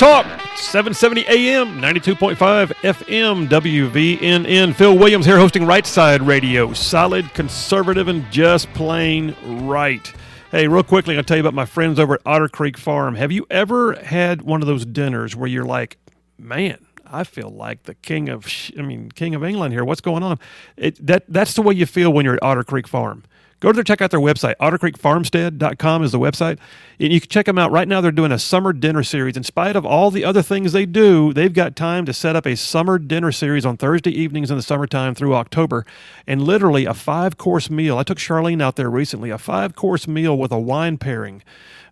Talk, 770 AM, 92.5 FM, WVNN. Phil Williams here hosting Right Side Radio. Solid, conservative, and just plain right. Hey, real quickly, I'll tell you about my friends over at Otter Creek Farm. Have you ever had one of those dinners where you're like, man, I feel like the king of, I mean, king of England here. What's going on? It, that that's the way you feel when you're at Otter Creek Farm. Go to their check out their website. OtterCreekFarmstead.com is the website. And you can check them out right now. They're doing a summer dinner series. In spite of all the other things they do, they've got time to set up a summer dinner series on Thursday evenings in the summertime through October. And literally a five course meal. I took Charlene out there recently, a five course meal with a wine pairing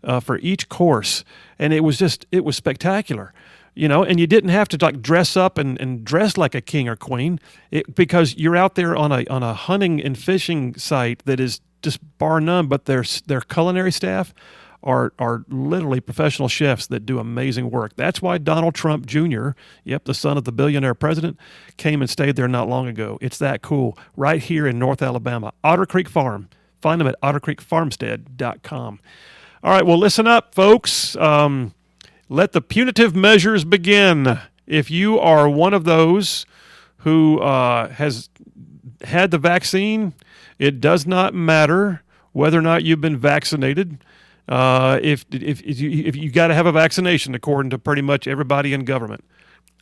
uh, for each course. And it was just, it was spectacular you know, and you didn't have to like dress up and, and dress like a king or queen it, because you're out there on a on a hunting and fishing site that is just bar none. But their their culinary staff are are literally professional chefs that do amazing work. That's why Donald Trump Jr., yep, the son of the billionaire president, came and stayed there not long ago. It's that cool, right here in North Alabama, Otter Creek Farm. Find them at OtterCreekFarmstead.com. All right, well, listen up, folks. Um, let the punitive measures begin. If you are one of those who uh, has had the vaccine, it does not matter whether or not you've been vaccinated. Uh, if, if, if you, if you got to have a vaccination, according to pretty much everybody in government.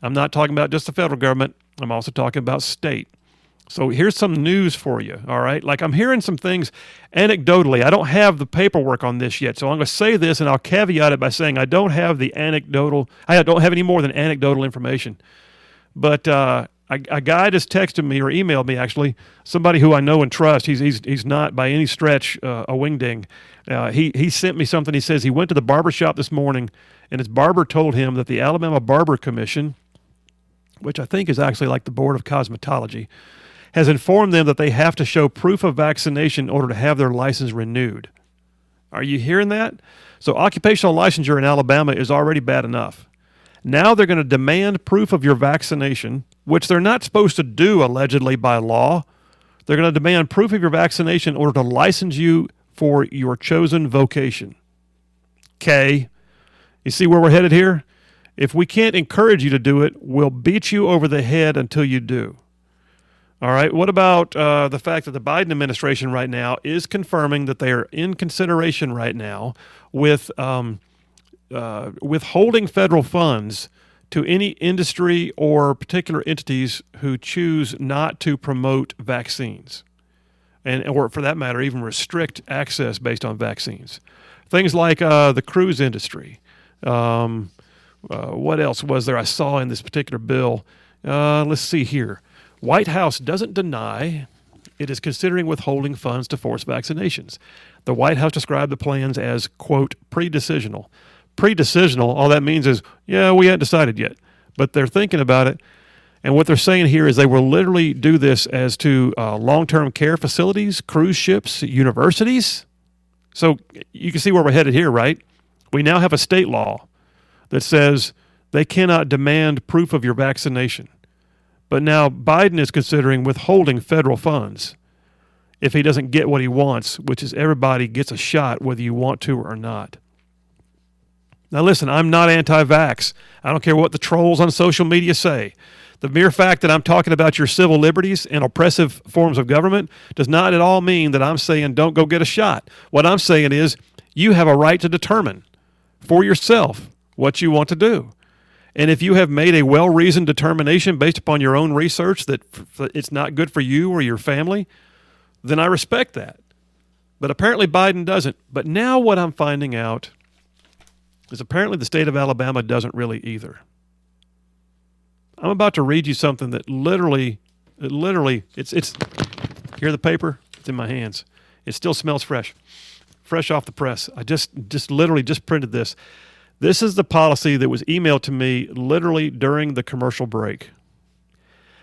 I'm not talking about just the federal government. I'm also talking about state. So here's some news for you, all right? Like I'm hearing some things anecdotally. I don't have the paperwork on this yet. So I'm going to say this and I'll caveat it by saying I don't have the anecdotal, I don't have any more than anecdotal information. But uh, a, a, guy just texted me or emailed me actually, somebody who I know and trust. He's, he's, he's not by any stretch uh, a wingding. Uh, he, he sent me something. He says he went to the barber shop this morning and his barber told him that the Alabama Barber Commission, which I think is actually like the Board of Cosmetology, has informed them that they have to show proof of vaccination in order to have their license renewed. Are you hearing that? So, occupational licensure in Alabama is already bad enough. Now they're going to demand proof of your vaccination, which they're not supposed to do allegedly by law. They're going to demand proof of your vaccination in order to license you for your chosen vocation. Okay. You see where we're headed here? If we can't encourage you to do it, we'll beat you over the head until you do. All right. What about uh, the fact that the Biden administration right now is confirming that they are in consideration right now with um, uh, withholding federal funds to any industry or particular entities who choose not to promote vaccines, and or for that matter, even restrict access based on vaccines. Things like uh, the cruise industry. Um, uh, what else was there I saw in this particular bill? Uh, let's see here. White House doesn't deny it is considering withholding funds to force vaccinations. The White House described the plans as, quote, pre-decisional. Pre-decisional, all that means is, yeah, we haven't decided yet, but they're thinking about it. And what they're saying here is they will literally do this as to uh, long term care facilities, cruise ships, universities. So you can see where we're headed here, right? We now have a state law that says they cannot demand proof of your vaccination. But now Biden is considering withholding federal funds if he doesn't get what he wants, which is everybody gets a shot whether you want to or not. Now, listen, I'm not anti vax. I don't care what the trolls on social media say. The mere fact that I'm talking about your civil liberties and oppressive forms of government does not at all mean that I'm saying don't go get a shot. What I'm saying is you have a right to determine for yourself what you want to do. And if you have made a well reasoned determination based upon your own research that it's not good for you or your family, then I respect that. But apparently Biden doesn't. But now what I'm finding out is apparently the state of Alabama doesn't really either. I'm about to read you something that literally, it literally, it's, it's, here the paper, it's in my hands. It still smells fresh, fresh off the press. I just, just literally just printed this. This is the policy that was emailed to me literally during the commercial break.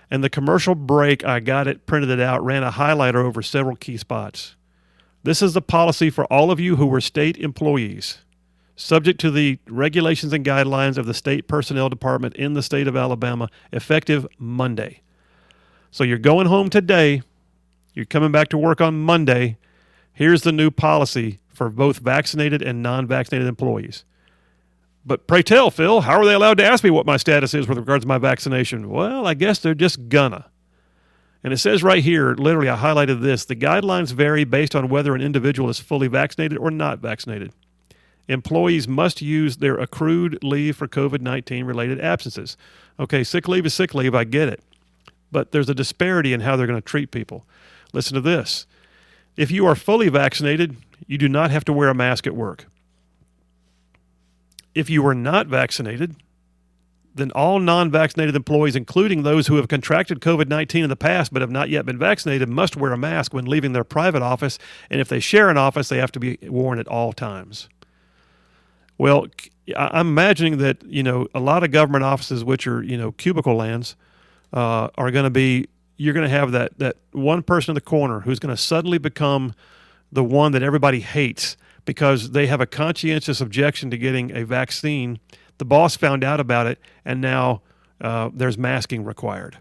And the commercial break, I got it, printed it out, ran a highlighter over several key spots. This is the policy for all of you who were state employees, subject to the regulations and guidelines of the State Personnel Department in the state of Alabama, effective Monday. So you're going home today, you're coming back to work on Monday. Here's the new policy for both vaccinated and non vaccinated employees But pray tell, Phil, how are they allowed to ask me what my status is with regards to my vaccination? Well, I guess they're just gonna. And it says right here, literally, I highlighted this the guidelines vary based on whether an individual is fully vaccinated or not vaccinated. Employees must use their accrued leave for COVID 19 related absences. Okay, sick leave is sick leave, I get it. But there's a disparity in how they're going to treat people. Listen to this. If you are fully vaccinated, you do not have to wear a mask at work. If you are not vaccinated, then all non vaccinated employees, including those who have contracted COVID 19 in the past but have not yet been vaccinated, must wear a mask when leaving their private office. And if they share an office, they have to be worn at all times. Well, I'm imagining that, you know, a lot of government offices, which are, you know, cubicle lands, uh, are going to be, you're going to have that, that one person in the corner who's going to suddenly become the one that everybody hates because they have a conscientious objection to getting a vaccine. The boss found out about it, and now uh, there's masking required.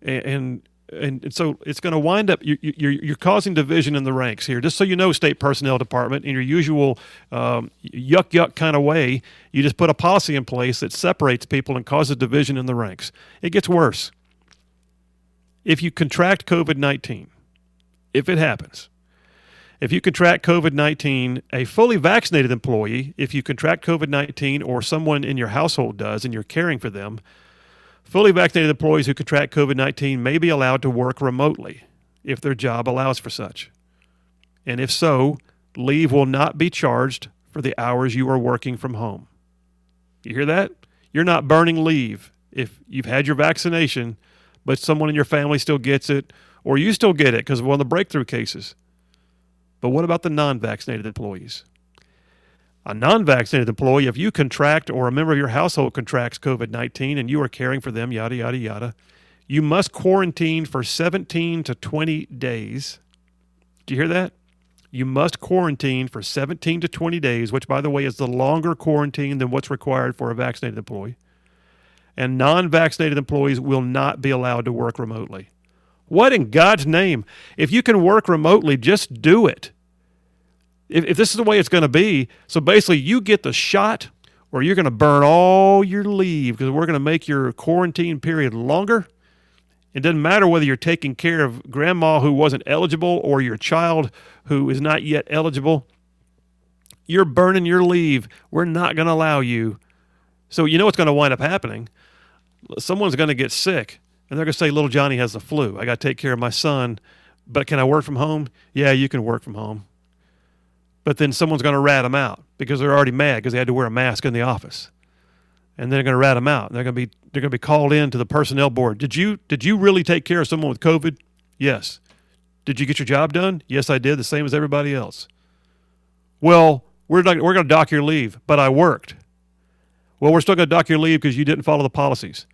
And, and, and so it's going to wind up, you, you're, you're causing division in the ranks here. Just so you know, State Personnel Department, in your usual um, yuck yuck kind of way, you just put a policy in place that separates people and causes division in the ranks. It gets worse. If you contract COVID 19, if it happens, if you contract COVID 19, a fully vaccinated employee, if you contract COVID 19 or someone in your household does and you're caring for them, fully vaccinated employees who contract COVID 19 may be allowed to work remotely if their job allows for such. And if so, leave will not be charged for the hours you are working from home. You hear that? You're not burning leave if you've had your vaccination, but someone in your family still gets it, or you still get it because of one of the breakthrough cases. But what about the non vaccinated employees? A non vaccinated employee, if you contract or a member of your household contracts COVID 19 and you are caring for them, yada, yada, yada, you must quarantine for 17 to 20 days. Do you hear that? You must quarantine for 17 to 20 days, which, by the way, is the longer quarantine than what's required for a vaccinated employee. And non vaccinated employees will not be allowed to work remotely. What in God's name? If you can work remotely, just do it. If, if this is the way it's going to be, so basically you get the shot or you're going to burn all your leave because we're going to make your quarantine period longer. It doesn't matter whether you're taking care of grandma who wasn't eligible or your child who is not yet eligible. You're burning your leave. We're not going to allow you. So, you know what's going to wind up happening? Someone's going to get sick and they're going to say, Little Johnny has the flu. I got to take care of my son. But can I work from home? Yeah, you can work from home. But then someone's going to rat them out because they're already mad because they had to wear a mask in the office. And then they're going to rat them out. They're going to be they're going to be called in to the personnel board. Did you did you really take care of someone with COVID? Yes. Did you get your job done? Yes, I did, the same as everybody else. Well, we're not, we're going to dock your leave, but I worked. Well, we're still going to dock your leave because you didn't follow the policies.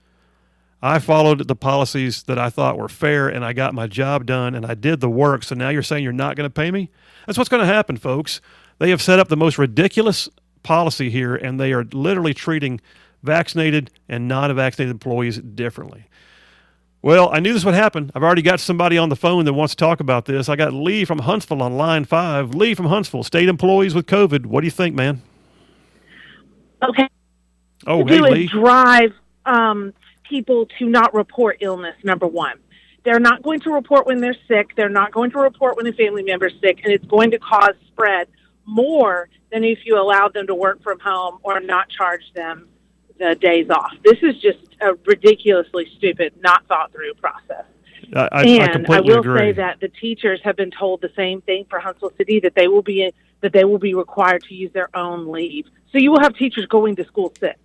I followed the policies that I thought were fair and I got my job done and I did the work. So now you're saying you're not going to pay me? That's what's going to happen, folks. They have set up the most ridiculous policy here and they are literally treating vaccinated and non vaccinated employees differently. Well, I knew this would happen. I've already got somebody on the phone that wants to talk about this. I got Lee from Huntsville on line five. Lee from Huntsville, state employees with COVID. What do you think, man? Okay. Oh, to hey, Lee. drive um, people to not report illness, number one. They're not going to report when they're sick. They're not going to report when a family member's sick, and it's going to cause spread more than if you allow them to work from home or not charge them the days off. This is just a ridiculously stupid, not thought through process. I, I, and I, I will agree. say that the teachers have been told the same thing for Huntsville City that they will be that they will be required to use their own leave. So you will have teachers going to school sick.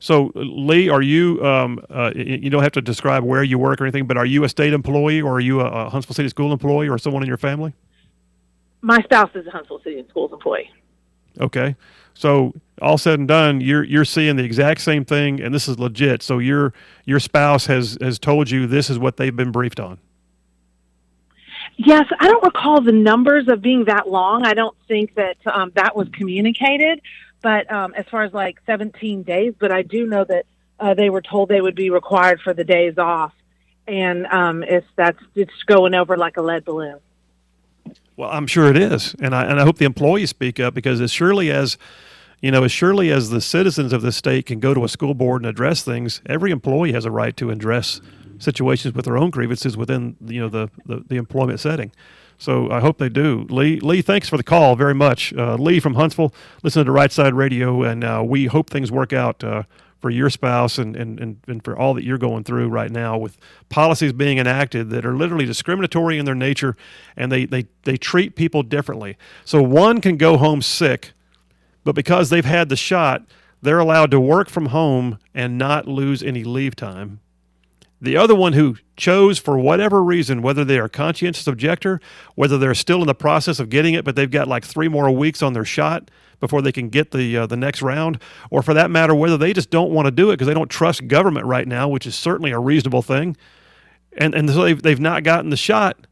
So, Lee, are you? Um, uh, you don't have to describe where you work or anything, but are you a state employee, or are you a, a Huntsville City School employee, or someone in your family? My spouse is a Huntsville City Schools employee. Okay, so all said and done, you're you're seeing the exact same thing, and this is legit. So your your spouse has has told you this is what they've been briefed on. Yes, I don't recall the numbers of being that long. I don't think that um, that was communicated but um, as far as like 17 days, but I do know that uh, they were told they would be required for the days off, and um, it's that's it's going over like a lead balloon. Well, I'm sure it is, and I and I hope the employees speak up because as surely as You know, as surely as the citizens of the state can go to a school board and address things, every employee has a right to address situations with their own grievances within you know the, the, the employment setting. So I hope they do. Lee, Lee, thanks for the call very much. Uh, Lee from Huntsville, listen to Right Side Radio, and uh, we hope things work out uh, for your spouse and, and, and, and for all that you're going through right now with policies being enacted that are literally discriminatory in their nature and they, they, they treat people differently. So one can go home sick, but because they've had the shot, they're allowed to work from home and not lose any leave time the other one who chose for whatever reason, whether they are conscientious objector, whether they're still in the process of getting it, but they've got like three more weeks on their shot before they can get the uh, the next round, or for that matter, whether they just don't want to do it because they don't trust government right now, which is certainly a reasonable thing, and and so they've they've not gotten the shot.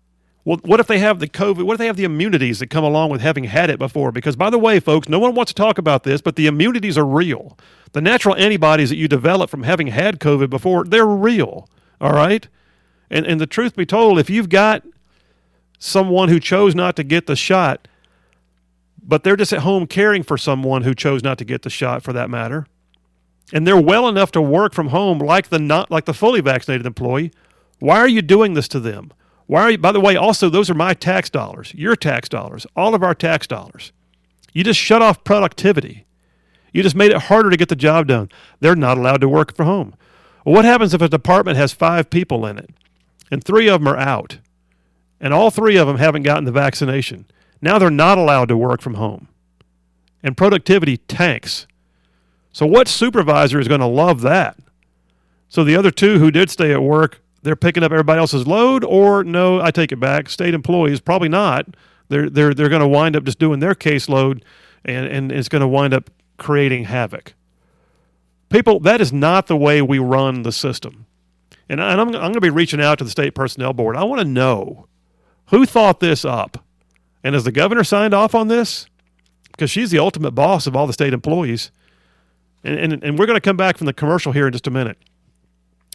Well, what if they have the COVID? What if they have the immunities that come along with having had it before? Because by the way, folks, no one wants to talk about this, but the immunities are real. The natural antibodies that you develop from having had COVID before, they're real. All right? And, and the truth be told, if you've got someone who chose not to get the shot, but they're just at home caring for someone who chose not to get the shot for that matter, and they're well enough to work from home like the not like the fully vaccinated employee, why are you doing this to them? Why are you by the way, also those are my tax dollars, your tax dollars, all of our tax dollars. You just shut off productivity. You just made it harder to get the job done. They're not allowed to work from home. Well, what happens if a department has five people in it and three of them are out and all three of them haven't gotten the vaccination? Now they're not allowed to work from home and productivity tanks. So, what supervisor is going to love that? So, the other two who did stay at work, they're picking up everybody else's load, or no, I take it back. State employees, probably not. They're, they're, they're going to wind up just doing their caseload, and, and it's going to wind up creating havoc. People, that is not the way we run the system. And, I, am I'm going to be reaching out to the state personnel board. I want to know who thought this up. And has the governor signed off on this? Because she's the ultimate boss of all the state employees. And, and, and we're going to come back from the commercial here in just a minute.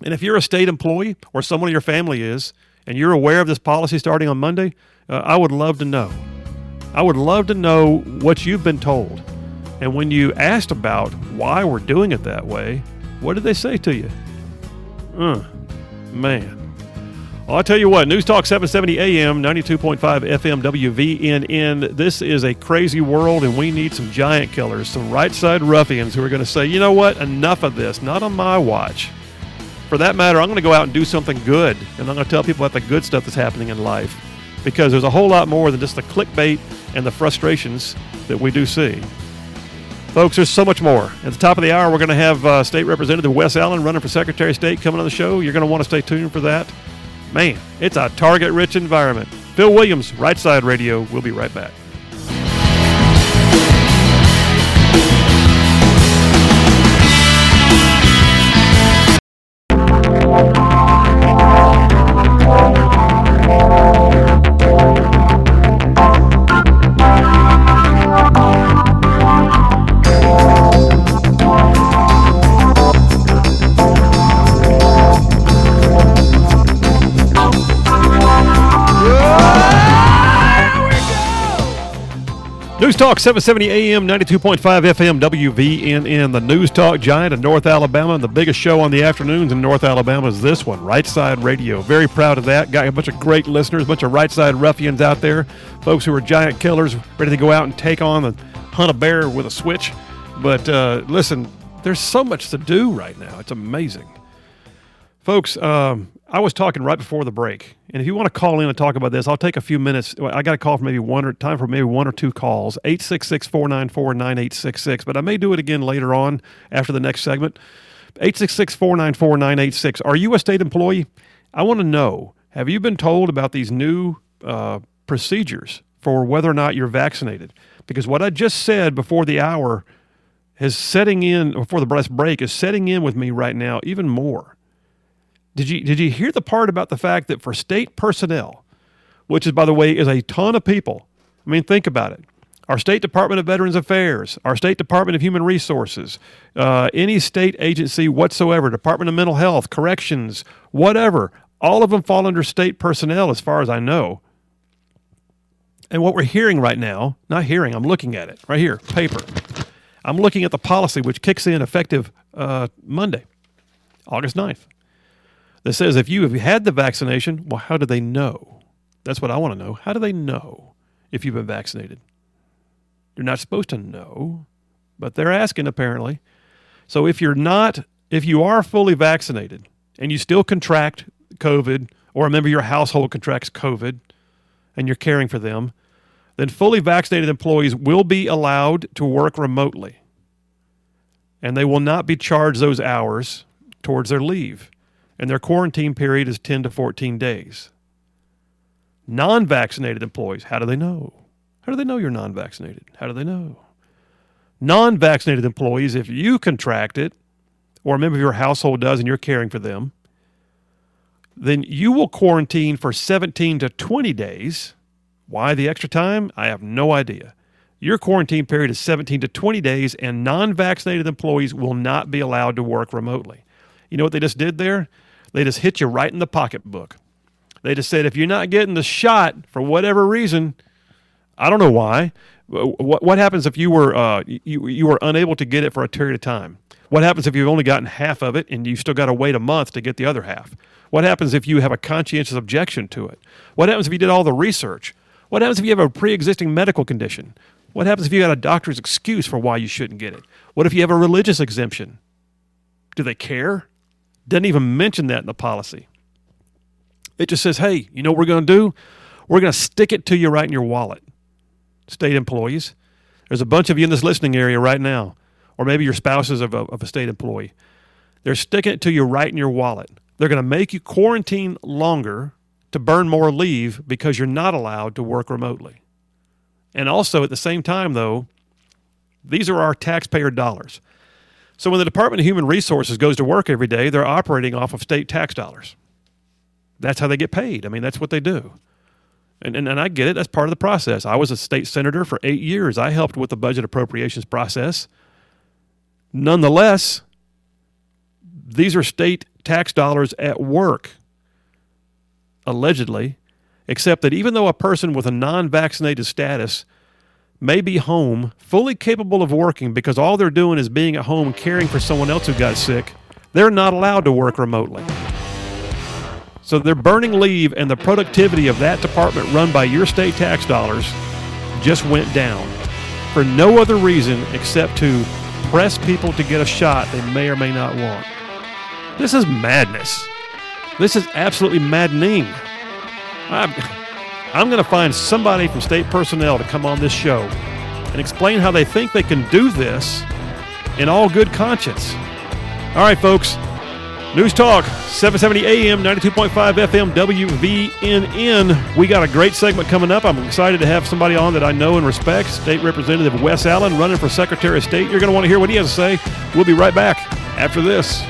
And if you're a state employee or someone in your family is, and you're aware of this policy starting on Monday, uh, I would love to know. I would love to know what you've been told. And when you asked about why we're doing it that way, what did they say to you? Uh, man. I'll tell you what, News Talk 770 AM, 92.5 FM WVNN. This is a crazy world, and we need some giant killers, some right side ruffians who are going to say, you know what, enough of this, not on my watch. For that matter, I'm going to go out and do something good, and I'm going to tell people about the good stuff that's happening in life because there's a whole lot more than just the clickbait and the frustrations that we do see. Folks, there's so much more. At the top of the hour, we're going to have uh, State Representative Wes Allen running for Secretary of State coming on the show. You're going to want to stay tuned for that. Man, it's a target rich environment. Phil Williams, Right Side Radio. We'll be right back. News Talk 770 AM, 92.5 FM, WVNN, the News Talk giant of North Alabama. And the biggest show on the afternoons in North Alabama is this one, Right Side Radio. Very proud of that. Got a bunch of great listeners, a bunch of right side ruffians out there, folks who are giant killers, ready to go out and take on and hunt a bear with a switch. But uh, listen, there's so much to do right now. It's amazing. Folks, um, I was talking right before the break, and if you want to call in and talk about this, I'll take a few minutes. I got a call for maybe one or time for maybe one or two calls. 866-494-9866, but I may do it again later on after the next segment. 866-494-9866. Are you a state employee? I want to know, have you been told about these new uh, procedures for whether or not you're vaccinated? Because what I just said before the hour is setting in before the breast break is setting in with me right now even more did you did you hear the part about the fact that for state personnel, which is by the way is a ton of people. I mean, think about it. Our State Department of Veterans Affairs, our State Department of Human Resources, uh, any state agency whatsoever, Department of Mental Health, Corrections, whatever, all of them fall under state personnel as far as I know. And what we're hearing right now, not hearing, I'm looking at it right here, paper. I'm looking at the policy which kicks in effective uh, Monday, August 9th, that says if you have had the vaccination, well, how do they know? That's what I want to know. How do they know if you've been vaccinated? You're not supposed to know, but they're asking apparently. So if you're not, if you are fully vaccinated and you still contract COVID, or a member of your household contracts COVID and you're caring for them, then fully vaccinated employees will be allowed to work remotely. And they will not be charged those hours towards their leave. And their quarantine period is 10 to 14 days. Non vaccinated employees, how do they know? How do they know you're non vaccinated? How do they know? Non vaccinated employees, if you contract it, or a member of your household does and you're caring for them, then you will quarantine for 17 to 20 days. Why the extra time? I have no idea. Your quarantine period is 17 to 20 days, and non vaccinated employees will not be allowed to work remotely. You know what they just did there? They just hit you right in the pocketbook. They just said, if you're not getting the shot for whatever reason, I don't know why. What, what happens if you were uh, you, you were unable to get it for a period of time? What happens if you've only gotten half of it and you still got to wait a month to get the other half? What happens if you have a conscientious objection to it? What happens if you did all the research? What happens if you have a pre existing medical condition? What happens if you got a doctor's excuse for why you shouldn't get it? What if you have a religious exemption? Do they care? Doesn't even mention that in the policy. It just says, hey, you know what we're going to do? We're going to stick it to you right in your wallet. State employees. There's a bunch of you in this listening area right now, or maybe your spouses of a, of a state employee. They're sticking it to you right in your wallet. They're going to make you quarantine longer to burn more leave because you're not allowed to work remotely. And also at the same time, though, these are our taxpayer dollars. So when the Department of Human Resources goes to work every day, they're operating off of state tax dollars. That's how they get paid. I mean, that's what they do. And, and, and I get it. That's part of the process. I was a state senator for eight years. I helped with the budget appropriations process. Nonetheless, these are state tax dollars at work, allegedly, except that even though a person with a non vaccinated status may be home, fully capable of working because all they're doing is being at home caring for someone else who got sick, they're not allowed to work remotely. So they're burning leave, and the productivity of that department run by your state tax dollars just went down for no other reason except to press people to get a shot they may or may not want. This is madness. This is absolutely maddening. I'm, I'm going to find somebody from state personnel to come on this show and explain how they think they can do this in all good conscience. All right, folks. News Talk, 770 AM, 92.5 FM, WVNN. We got a great segment coming up. I'm excited to have somebody on that I know and respect, State Representative Wes Allen, running for Secretary of State. You're going to want to hear what he has to say. We'll be right back after this.